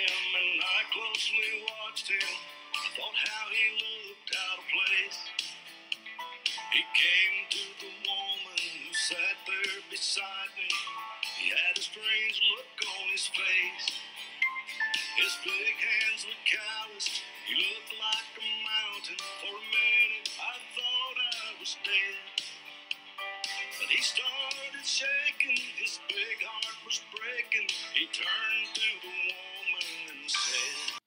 him and I closely watched him. I thought how he looked out of place. He came to the woman who sat there beside me. He had a strange look on his face. His big hands were calloused. He looked like a mountain. For a minute, I thought I was dead. But he started shaking. His big heart was breaking. He turned to the woman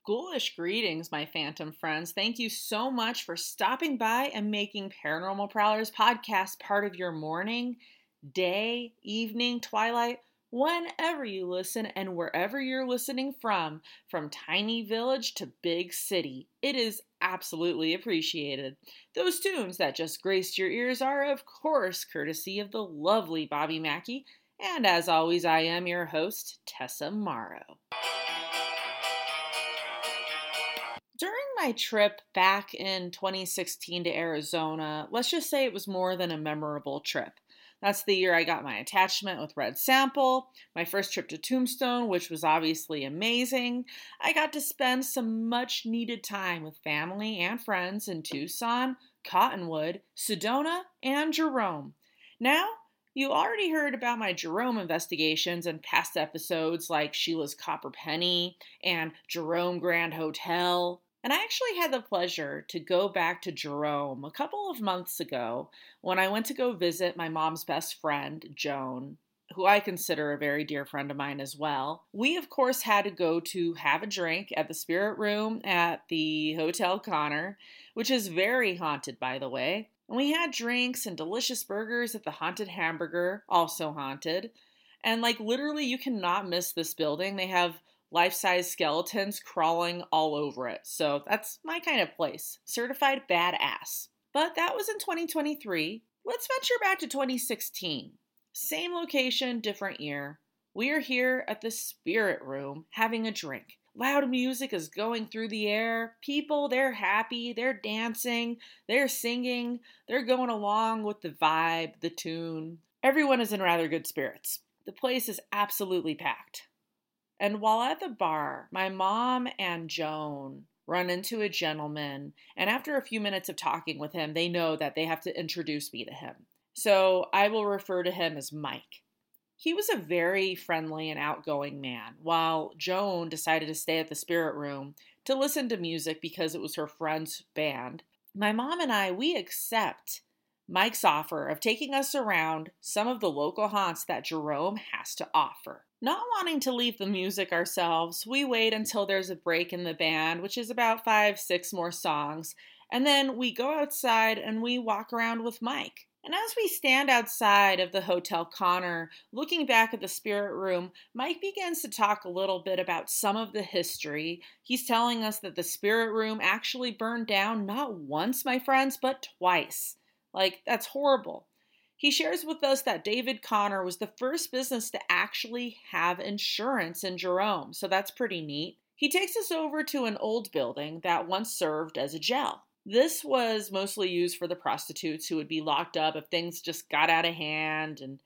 Ghoulish greetings, my phantom friends. Thank you so much for stopping by and making Paranormal Prowlers podcast part of your morning, day, evening, twilight, whenever you listen and wherever you're listening from, from tiny village to big city. It is absolutely appreciated. Those tunes that just graced your ears are, of course, courtesy of the lovely Bobby Mackey. And as always, I am your host, Tessa Mauro. My trip back in 2016 to Arizona, let's just say it was more than a memorable trip. That's the year I got my attachment with Red Sample, my first trip to Tombstone, which was obviously amazing. I got to spend some much needed time with family and friends in Tucson, Cottonwood, Sedona, and Jerome. Now, you already heard about my Jerome investigations in past episodes like Sheila's Copper Penny and Jerome Grand Hotel. And I actually had the pleasure to go back to Jerome a couple of months ago when I went to go visit my mom's best friend, Joan, who I consider a very dear friend of mine as well. We, of course, had to go to have a drink at the Spirit Room at the Hotel Connor, which is very haunted, by the way. And we had drinks and delicious burgers at the Haunted Hamburger, also haunted. And like literally, you cannot miss this building. They have life size skeletons crawling all over it. So that's my kind of place. Certified badass. But that was in 2023. Let's venture back to 2016. Same location, different year. We are here at the Spirit Room having a drink. Loud music is going through the air. People, they're happy, they're dancing, they're singing, they're going along with the vibe, the tune. Everyone is in rather good spirits. The place is absolutely packed. And while at the bar, my mom and Joan run into a gentleman, and after a few minutes of talking with him, they know that they have to introduce me to him. So I will refer to him as Mike. He was a very friendly and outgoing man, while Joan decided to stay at the spirit room to listen to music because it was her friend's band. My mom and I, we accept Mike's offer of taking us around some of the local haunts that Jerome has to offer. Not wanting to leave the music ourselves, we wait until there's a break in the band, which is about five, six more songs, and then we go outside and we walk around with Mike. And as we stand outside of the Hotel Connor, looking back at the spirit room, Mike begins to talk a little bit about some of the history. He's telling us that the spirit room actually burned down not once, my friends, but twice. Like, that's horrible. He shares with us that David Connor was the first business to actually have insurance in Jerome, so that's pretty neat. He takes us over to an old building that once served as a jail. This was mostly used for the prostitutes who would be locked up if things just got out of hand. And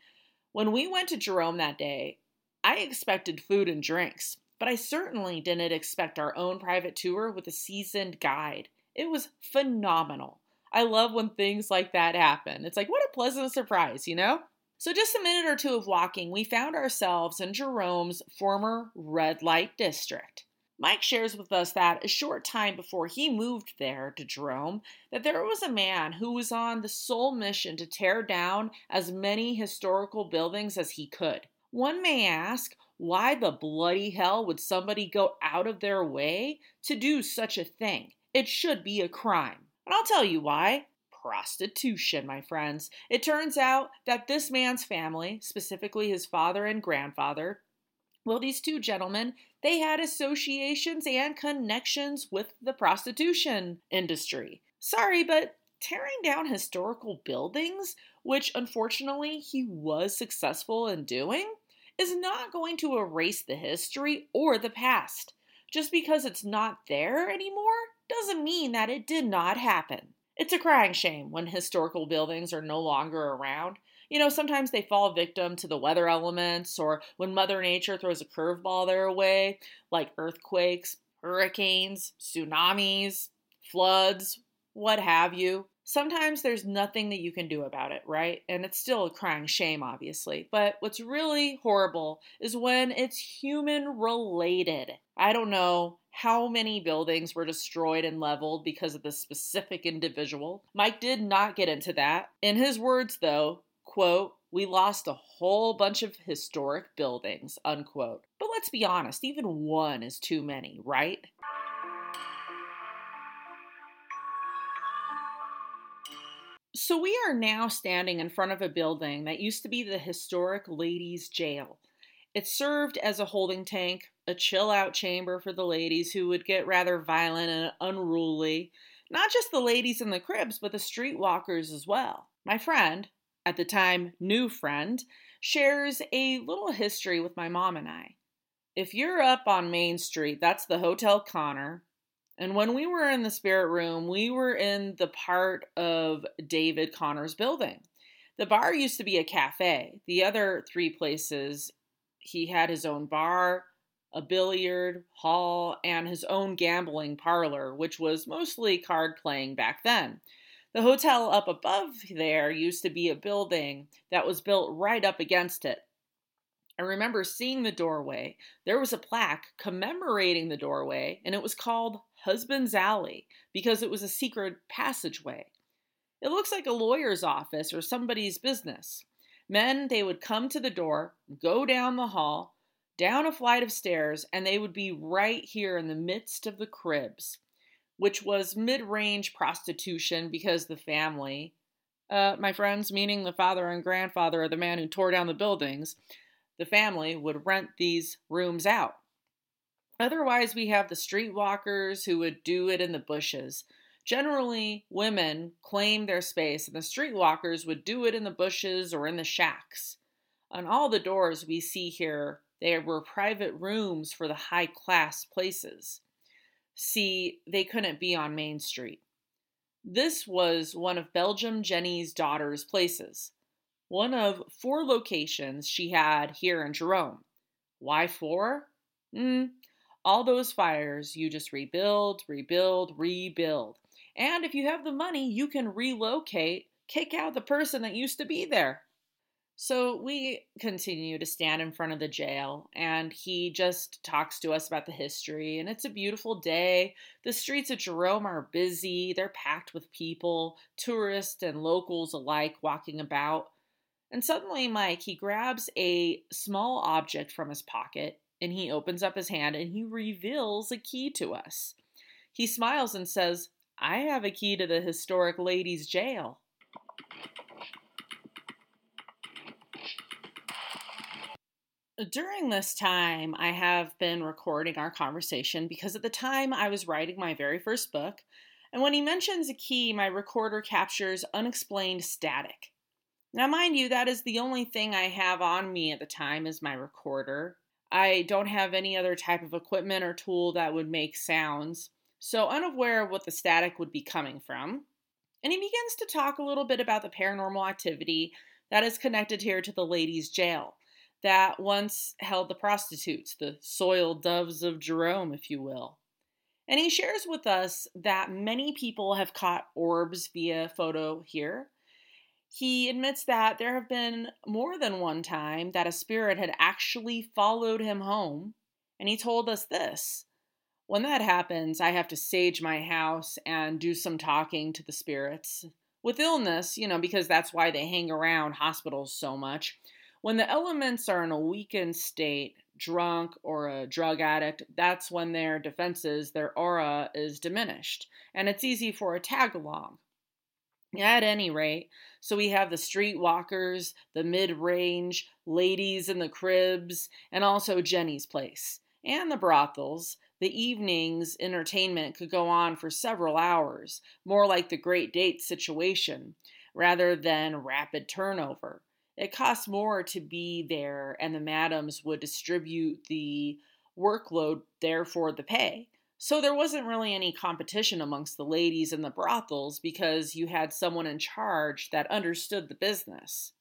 when we went to Jerome that day, I expected food and drinks, but I certainly didn't expect our own private tour with a seasoned guide. It was phenomenal. I love when things like that happen. It's like, what a pleasant surprise, you know? So, just a minute or two of walking, we found ourselves in Jerome's former red light district. Mike shares with us that a short time before he moved there to Jerome, that there was a man who was on the sole mission to tear down as many historical buildings as he could. One may ask, why the bloody hell would somebody go out of their way to do such a thing? It should be a crime. And I'll tell you why. Prostitution, my friends. It turns out that this man's family, specifically his father and grandfather, well, these two gentlemen, they had associations and connections with the prostitution industry. Sorry, but tearing down historical buildings, which unfortunately he was successful in doing, is not going to erase the history or the past. Just because it's not there anymore doesn't mean that it did not happen. It's a crying shame when historical buildings are no longer around. You know, sometimes they fall victim to the weather elements or when Mother Nature throws a curveball their way, like earthquakes, hurricanes, tsunamis, floods, what have you. Sometimes there's nothing that you can do about it, right? And it's still a crying shame, obviously. But what's really horrible is when it's human related. I don't know how many buildings were destroyed and leveled because of this specific individual. Mike did not get into that. In his words, though, quote, we lost a whole bunch of historic buildings, unquote. But let's be honest, even one is too many, right? So we are now standing in front of a building that used to be the historic ladies' jail. It served as a holding tank, a chill out chamber for the ladies who would get rather violent and unruly. Not just the ladies in the cribs, but the streetwalkers as well. My friend, at the time new friend, shares a little history with my mom and I. If you're up on Main Street, that's the Hotel Connor. And when we were in the spirit room, we were in the part of David Connor's building. The bar used to be a cafe. The other three places, he had his own bar, a billiard hall, and his own gambling parlor, which was mostly card playing back then. The hotel up above there used to be a building that was built right up against it. I remember seeing the doorway. There was a plaque commemorating the doorway, and it was called Husband's Alley because it was a secret passageway. It looks like a lawyer's office or somebody's business. Men, they would come to the door, go down the hall, down a flight of stairs, and they would be right here in the midst of the cribs, which was mid range prostitution because the family, uh, my friends, meaning the father and grandfather of the man who tore down the buildings, the family would rent these rooms out. Otherwise, we have the streetwalkers who would do it in the bushes. Generally, women claim their space, and the streetwalkers would do it in the bushes or in the shacks. On all the doors we see here, there were private rooms for the high class places. See, they couldn't be on Main Street. This was one of Belgium Jenny's daughter's places, one of four locations she had here in Jerome. Why four? Mm, all those fires, you just rebuild, rebuild, rebuild. And if you have the money, you can relocate, kick out the person that used to be there. So we continue to stand in front of the jail, and he just talks to us about the history. And it's a beautiful day. The streets of Jerome are busy, they're packed with people, tourists and locals alike walking about. And suddenly, Mike, he grabs a small object from his pocket and he opens up his hand and he reveals a key to us. He smiles and says, I have a key to the historic ladies' jail. During this time, I have been recording our conversation because at the time I was writing my very first book, and when he mentions a key, my recorder captures unexplained static. Now, mind you, that is the only thing I have on me at the time is my recorder. I don't have any other type of equipment or tool that would make sounds, so unaware of what the static would be coming from. And he begins to talk a little bit about the paranormal activity that is connected here to the ladies' jail that once held the prostitutes, the soiled doves of Jerome, if you will. And he shares with us that many people have caught orbs via photo here, he admits that there have been more than one time that a spirit had actually followed him home, and he told us this. When that happens, I have to sage my house and do some talking to the spirits. With illness, you know, because that's why they hang around hospitals so much. When the elements are in a weakened state, drunk or a drug addict, that's when their defenses, their aura is diminished, and it's easy for a tag along. At any rate, so we have the streetwalkers, the mid range, ladies in the cribs, and also Jenny's place, and the brothels. The evening's entertainment could go on for several hours, more like the great date situation, rather than rapid turnover. It cost more to be there, and the madams would distribute the workload, therefore, the pay. So there wasn't really any competition amongst the ladies in the brothels because you had someone in charge that understood the business.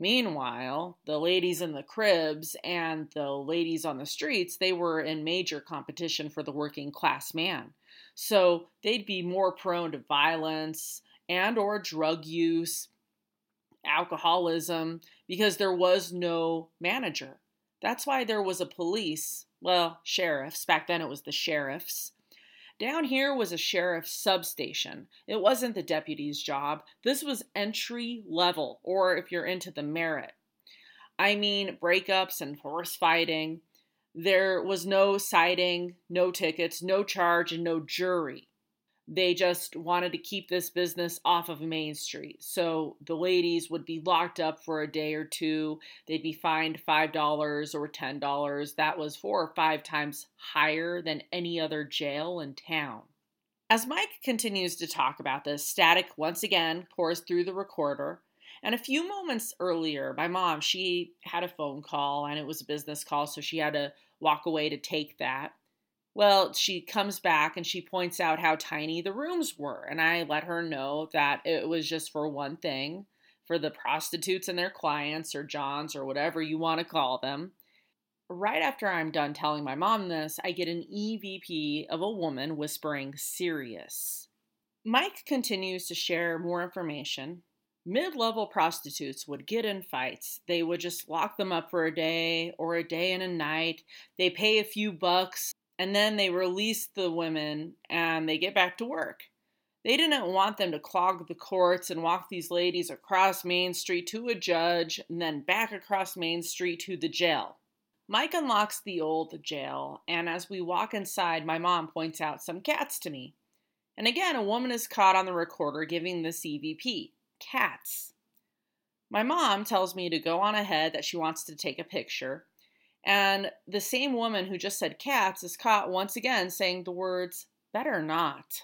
Meanwhile, the ladies in the cribs and the ladies on the streets, they were in major competition for the working class man. So they'd be more prone to violence and or drug use, alcoholism because there was no manager. That's why there was a police, well, sheriffs, back then it was the sheriffs. Down here was a sheriff's substation. It wasn't the deputy's job. This was entry level, or if you're into the merit. I mean, breakups and horse fighting. There was no siding, no tickets, no charge, and no jury they just wanted to keep this business off of Main Street. So the ladies would be locked up for a day or two. They'd be fined $5 or $10. That was four or five times higher than any other jail in town. As Mike continues to talk about this, static once again pours through the recorder. And a few moments earlier, my mom, she had a phone call and it was a business call, so she had to walk away to take that. Well, she comes back and she points out how tiny the rooms were. And I let her know that it was just for one thing for the prostitutes and their clients, or Johns, or whatever you want to call them. Right after I'm done telling my mom this, I get an EVP of a woman whispering, serious. Mike continues to share more information. Mid level prostitutes would get in fights. They would just lock them up for a day or a day and a night. They pay a few bucks and then they release the women and they get back to work. They didn't want them to clog the courts and walk these ladies across Main Street to a judge and then back across Main Street to the jail. Mike unlocks the old jail, and as we walk inside, my mom points out some cats to me. And again, a woman is caught on the recorder giving the EVP cats. My mom tells me to go on ahead that she wants to take a picture, and the same woman who just said cats is caught once again saying the words, better not.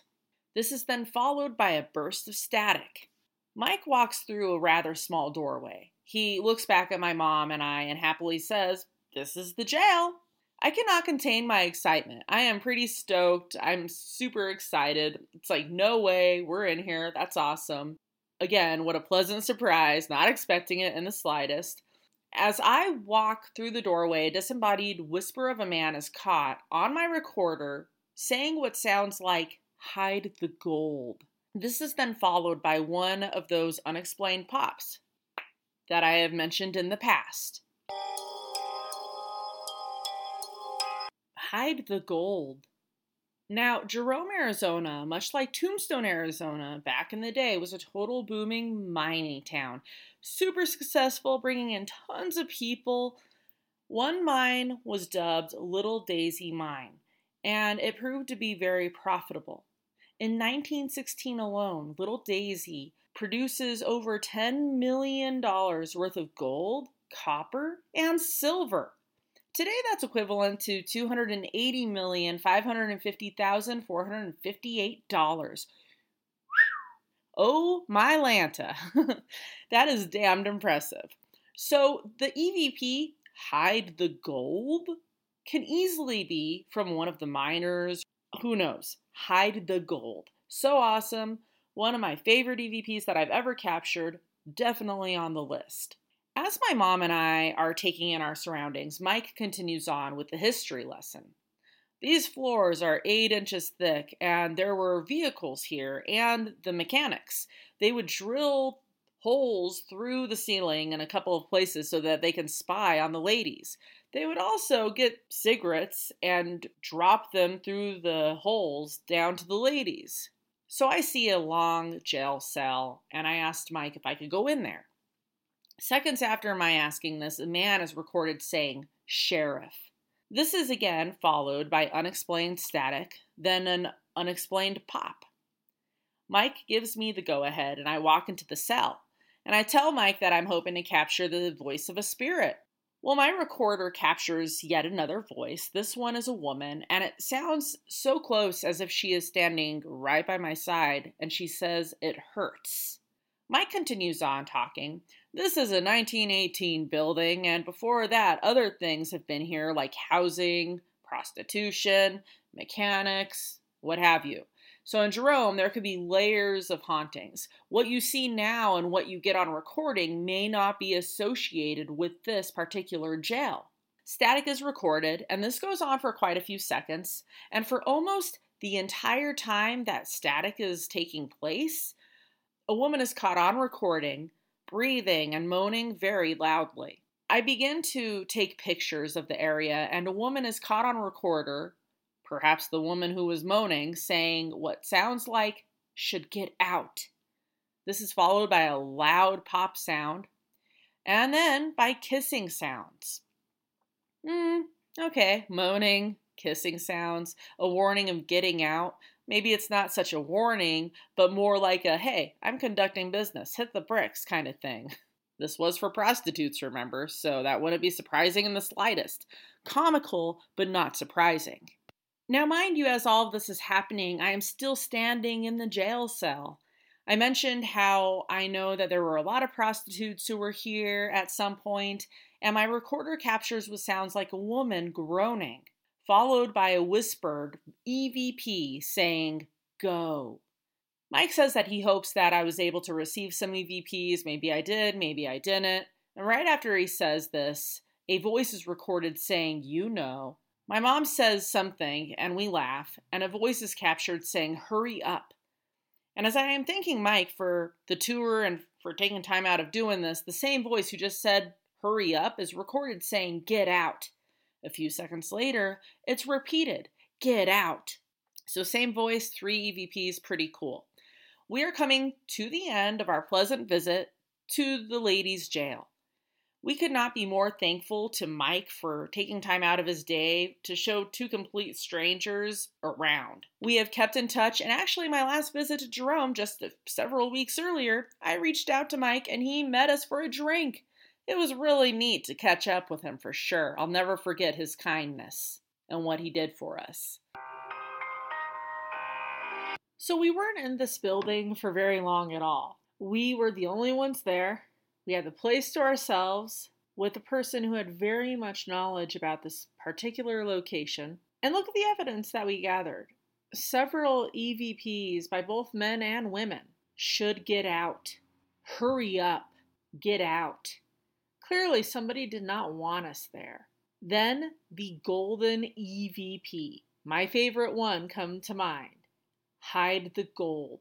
This is then followed by a burst of static. Mike walks through a rather small doorway. He looks back at my mom and I and happily says, This is the jail. I cannot contain my excitement. I am pretty stoked. I'm super excited. It's like, no way, we're in here. That's awesome. Again, what a pleasant surprise, not expecting it in the slightest. As I walk through the doorway, a disembodied whisper of a man is caught on my recorder saying what sounds like, hide the gold. This is then followed by one of those unexplained pops that I have mentioned in the past. Hide the gold. Now, Jerome, Arizona, much like Tombstone, Arizona, back in the day, was a total booming mining town. Super successful, bringing in tons of people. One mine was dubbed Little Daisy Mine, and it proved to be very profitable. In 1916 alone, Little Daisy produces over $10 million worth of gold, copper, and silver. Today, that's equivalent to $280,550,458. Oh, my Lanta. that is damned impressive. So, the EVP, hide the gold, can easily be from one of the miners. Who knows? Hide the gold. So awesome. One of my favorite EVPs that I've ever captured. Definitely on the list. As my mom and I are taking in our surroundings, Mike continues on with the history lesson. These floors are eight inches thick, and there were vehicles here and the mechanics. They would drill holes through the ceiling in a couple of places so that they can spy on the ladies. They would also get cigarettes and drop them through the holes down to the ladies. So I see a long jail cell, and I asked Mike if I could go in there. Seconds after my asking this, a man is recorded saying, Sheriff. This is again followed by unexplained static, then an unexplained pop. Mike gives me the go ahead, and I walk into the cell. And I tell Mike that I'm hoping to capture the voice of a spirit. Well, my recorder captures yet another voice. This one is a woman, and it sounds so close as if she is standing right by my side, and she says it hurts. Mike continues on talking. This is a 1918 building, and before that, other things have been here like housing, prostitution, mechanics, what have you. So in Jerome, there could be layers of hauntings. What you see now and what you get on recording may not be associated with this particular jail. Static is recorded, and this goes on for quite a few seconds. And for almost the entire time that static is taking place, a woman is caught on recording, breathing and moaning very loudly. I begin to take pictures of the area, and a woman is caught on recorder, perhaps the woman who was moaning, saying what sounds like should get out. This is followed by a loud pop sound, and then by kissing sounds. Hmm, okay, moaning, kissing sounds, a warning of getting out. Maybe it's not such a warning, but more like a hey, I'm conducting business, hit the bricks kind of thing. This was for prostitutes, remember, so that wouldn't be surprising in the slightest. Comical, but not surprising. Now, mind you, as all of this is happening, I am still standing in the jail cell. I mentioned how I know that there were a lot of prostitutes who were here at some point, and my recorder captures what sounds like a woman groaning, followed by a whispered EVP saying, Go. Mike says that he hopes that I was able to receive some EVPs. Maybe I did, maybe I didn't. And right after he says this, a voice is recorded saying, You know. My mom says something, and we laugh, and a voice is captured saying, Hurry up. And as I am thanking Mike for the tour and for taking time out of doing this, the same voice who just said, hurry up is recorded saying, get out. A few seconds later, it's repeated, get out. So, same voice, three EVPs, pretty cool. We are coming to the end of our pleasant visit to the ladies' jail. We could not be more thankful to Mike for taking time out of his day to show two complete strangers around. We have kept in touch, and actually, my last visit to Jerome just several weeks earlier, I reached out to Mike and he met us for a drink. It was really neat to catch up with him for sure. I'll never forget his kindness and what he did for us. So, we weren't in this building for very long at all. We were the only ones there. We had the place to ourselves with a person who had very much knowledge about this particular location. And look at the evidence that we gathered. Several EVPs by both men and women should get out. Hurry up. Get out. Clearly, somebody did not want us there. Then the golden EVP, my favorite one, come to mind. Hide the gold.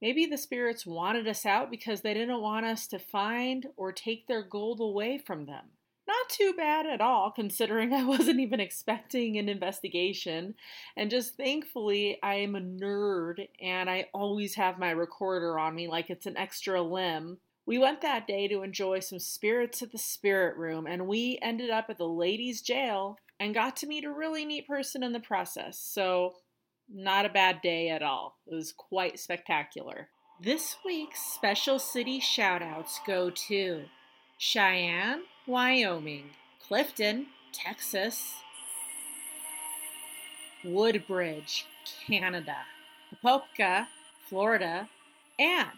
Maybe the spirits wanted us out because they didn't want us to find or take their gold away from them. Not too bad at all, considering I wasn't even expecting an investigation. And just thankfully, I am a nerd and I always have my recorder on me like it's an extra limb. We went that day to enjoy some spirits at the spirit room, and we ended up at the ladies' jail and got to meet a really neat person in the process. So, not a bad day at all. It was quite spectacular. This week's special city shoutouts go to Cheyenne, Wyoming, Clifton, Texas, Woodbridge, Canada, Apopka, Florida, and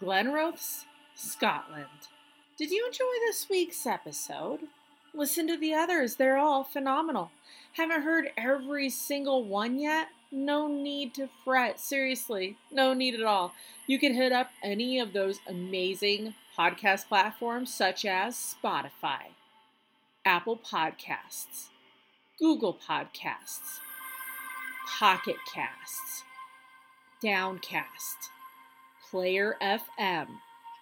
Glenrothes, Scotland. Did you enjoy this week's episode? Listen to the others, they're all phenomenal. Haven't heard every single one yet? No need to fret. Seriously, no need at all. You can hit up any of those amazing podcast platforms such as Spotify, Apple Podcasts, Google Podcasts, Pocket Casts, Downcast, Player FM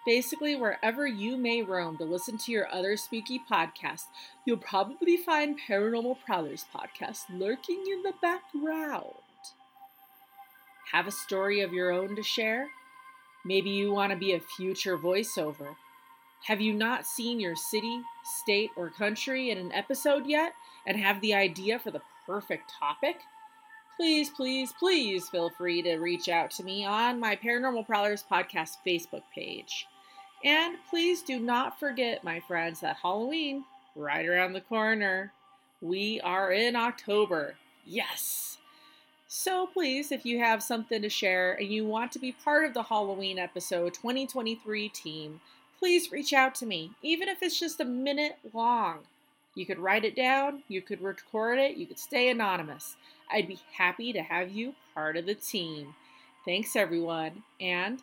Basically, wherever you may roam to listen to your other spooky podcasts, you'll probably find Paranormal Prowlers podcast lurking in the background. Have a story of your own to share? Maybe you want to be a future voiceover. Have you not seen your city, state, or country in an episode yet and have the idea for the perfect topic? Please, please, please feel free to reach out to me on my Paranormal Prowlers podcast Facebook page. And please do not forget, my friends, that Halloween, right around the corner. We are in October. Yes! So please, if you have something to share and you want to be part of the Halloween episode 2023 team, please reach out to me, even if it's just a minute long. You could write it down, you could record it, you could stay anonymous. I'd be happy to have you part of the team. Thanks, everyone, and